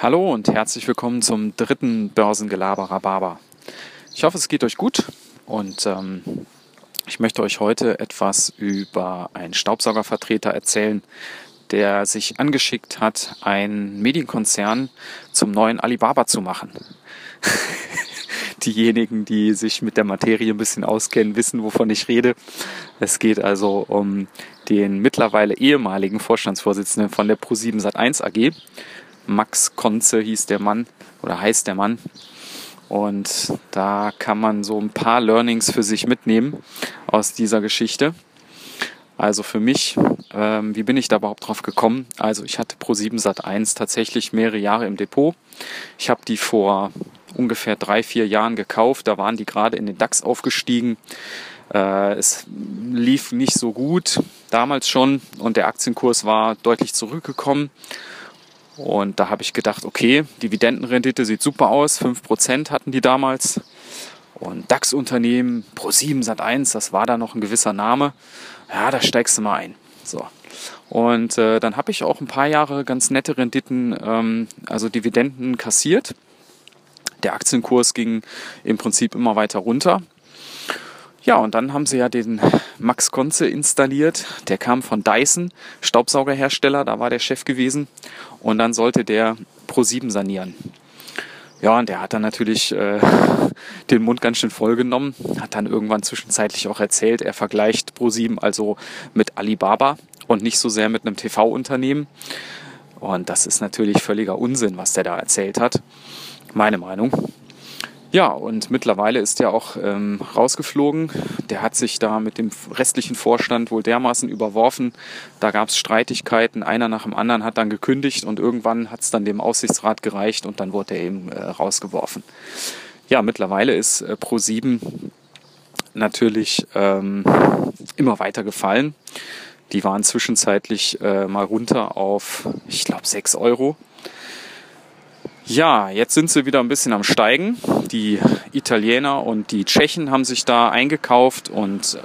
Hallo und herzlich willkommen zum dritten Börsengelaber Rhabarber. Ich hoffe, es geht euch gut und ähm, ich möchte euch heute etwas über einen Staubsaugervertreter erzählen, der sich angeschickt hat, einen Medienkonzern zum neuen Alibaba zu machen. Diejenigen, die sich mit der Materie ein bisschen auskennen, wissen, wovon ich rede. Es geht also um den mittlerweile ehemaligen Vorstandsvorsitzenden von der Pro7 Sat1 AG. Max Konze hieß der Mann oder heißt der Mann. Und da kann man so ein paar Learnings für sich mitnehmen aus dieser Geschichte. Also für mich, ähm, wie bin ich da überhaupt drauf gekommen? Also ich hatte Pro7 Sat1 tatsächlich mehrere Jahre im Depot. Ich habe die vor ungefähr drei, vier Jahren gekauft. Da waren die gerade in den DAX aufgestiegen. Äh, es lief nicht so gut damals schon und der Aktienkurs war deutlich zurückgekommen. Und da habe ich gedacht, okay, Dividendenrendite sieht super aus, 5% hatten die damals. Und DAX-Unternehmen, Pro7 Sat1, das war da noch ein gewisser Name. Ja, da steigst du mal ein. So. Und äh, dann habe ich auch ein paar Jahre ganz nette Renditen, ähm, also Dividenden kassiert. Der Aktienkurs ging im Prinzip immer weiter runter. Ja, und dann haben sie ja den Max Konze installiert. Der kam von Dyson, Staubsaugerhersteller, da war der Chef gewesen. Und dann sollte der Pro7 sanieren. Ja, und der hat dann natürlich äh, den Mund ganz schön voll genommen, hat dann irgendwann zwischenzeitlich auch erzählt, er vergleicht Pro7 also mit Alibaba und nicht so sehr mit einem TV-Unternehmen. Und das ist natürlich völliger Unsinn, was der da erzählt hat. Meine Meinung. Ja, und mittlerweile ist er auch ähm, rausgeflogen. Der hat sich da mit dem restlichen Vorstand wohl dermaßen überworfen. Da gab es Streitigkeiten. Einer nach dem anderen hat dann gekündigt und irgendwann hat es dann dem Aussichtsrat gereicht und dann wurde er eben äh, rausgeworfen. Ja, mittlerweile ist äh, Pro7 natürlich ähm, immer weiter gefallen. Die waren zwischenzeitlich äh, mal runter auf, ich glaube, 6 Euro. Ja, jetzt sind sie wieder ein bisschen am Steigen. Die Italiener und die Tschechen haben sich da eingekauft und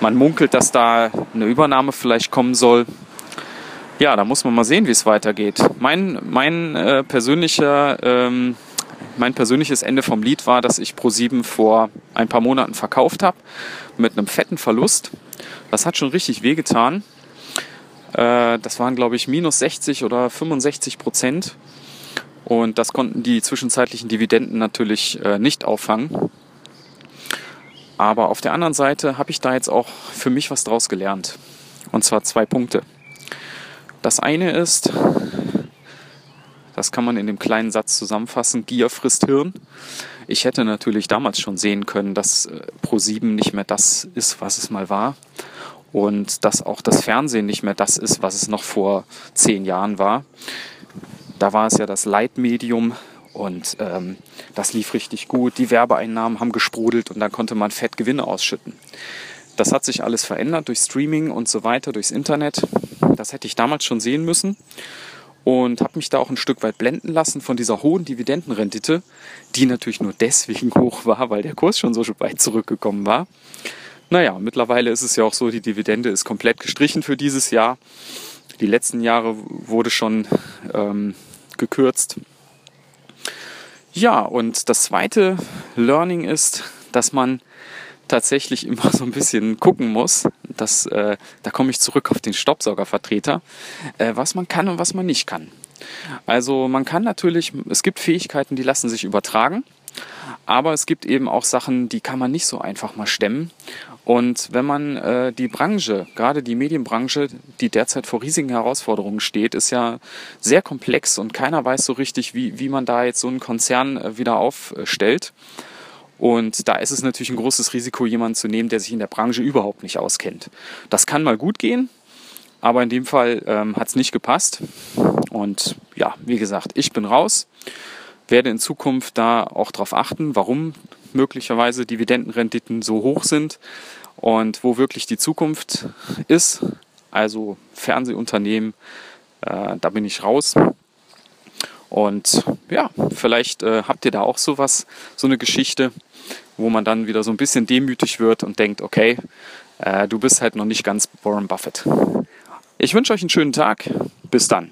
man munkelt, dass da eine Übernahme vielleicht kommen soll. Ja, da muss man mal sehen, wie es weitergeht. Mein, mein, äh, persönlicher, ähm, mein persönliches Ende vom Lied war, dass ich Pro7 vor ein paar Monaten verkauft habe mit einem fetten Verlust. Das hat schon richtig wehgetan. Äh, das waren, glaube ich, minus 60 oder 65 Prozent. Und das konnten die zwischenzeitlichen Dividenden natürlich äh, nicht auffangen. Aber auf der anderen Seite habe ich da jetzt auch für mich was draus gelernt. Und zwar zwei Punkte. Das eine ist, das kann man in dem kleinen Satz zusammenfassen, Gier frisst Hirn. Ich hätte natürlich damals schon sehen können, dass äh, Pro7 nicht mehr das ist, was es mal war. Und dass auch das Fernsehen nicht mehr das ist, was es noch vor zehn Jahren war. Da war es ja das Leitmedium und ähm, das lief richtig gut. Die Werbeeinnahmen haben gesprudelt und dann konnte man fett Gewinne ausschütten. Das hat sich alles verändert durch Streaming und so weiter, durchs Internet. Das hätte ich damals schon sehen müssen und habe mich da auch ein Stück weit blenden lassen von dieser hohen Dividendenrendite, die natürlich nur deswegen hoch war, weil der Kurs schon so weit zurückgekommen war. Naja, mittlerweile ist es ja auch so, die Dividende ist komplett gestrichen für dieses Jahr. Die letzten Jahre wurde schon ähm, gekürzt. Ja, und das zweite Learning ist, dass man tatsächlich immer so ein bisschen gucken muss, dass, äh, da komme ich zurück auf den Staubsaugervertreter, äh, was man kann und was man nicht kann. Also man kann natürlich, es gibt Fähigkeiten, die lassen sich übertragen. Aber es gibt eben auch Sachen, die kann man nicht so einfach mal stemmen. Und wenn man äh, die Branche, gerade die Medienbranche, die derzeit vor riesigen Herausforderungen steht, ist ja sehr komplex und keiner weiß so richtig, wie, wie man da jetzt so einen Konzern äh, wieder aufstellt. Und da ist es natürlich ein großes Risiko, jemanden zu nehmen, der sich in der Branche überhaupt nicht auskennt. Das kann mal gut gehen, aber in dem Fall ähm, hat es nicht gepasst. Und ja, wie gesagt, ich bin raus werde in Zukunft da auch darauf achten, warum möglicherweise Dividendenrenditen so hoch sind und wo wirklich die Zukunft ist. Also Fernsehunternehmen, äh, da bin ich raus. Und ja, vielleicht äh, habt ihr da auch sowas, so eine Geschichte, wo man dann wieder so ein bisschen demütig wird und denkt, okay, äh, du bist halt noch nicht ganz Warren Buffett. Ich wünsche euch einen schönen Tag. Bis dann.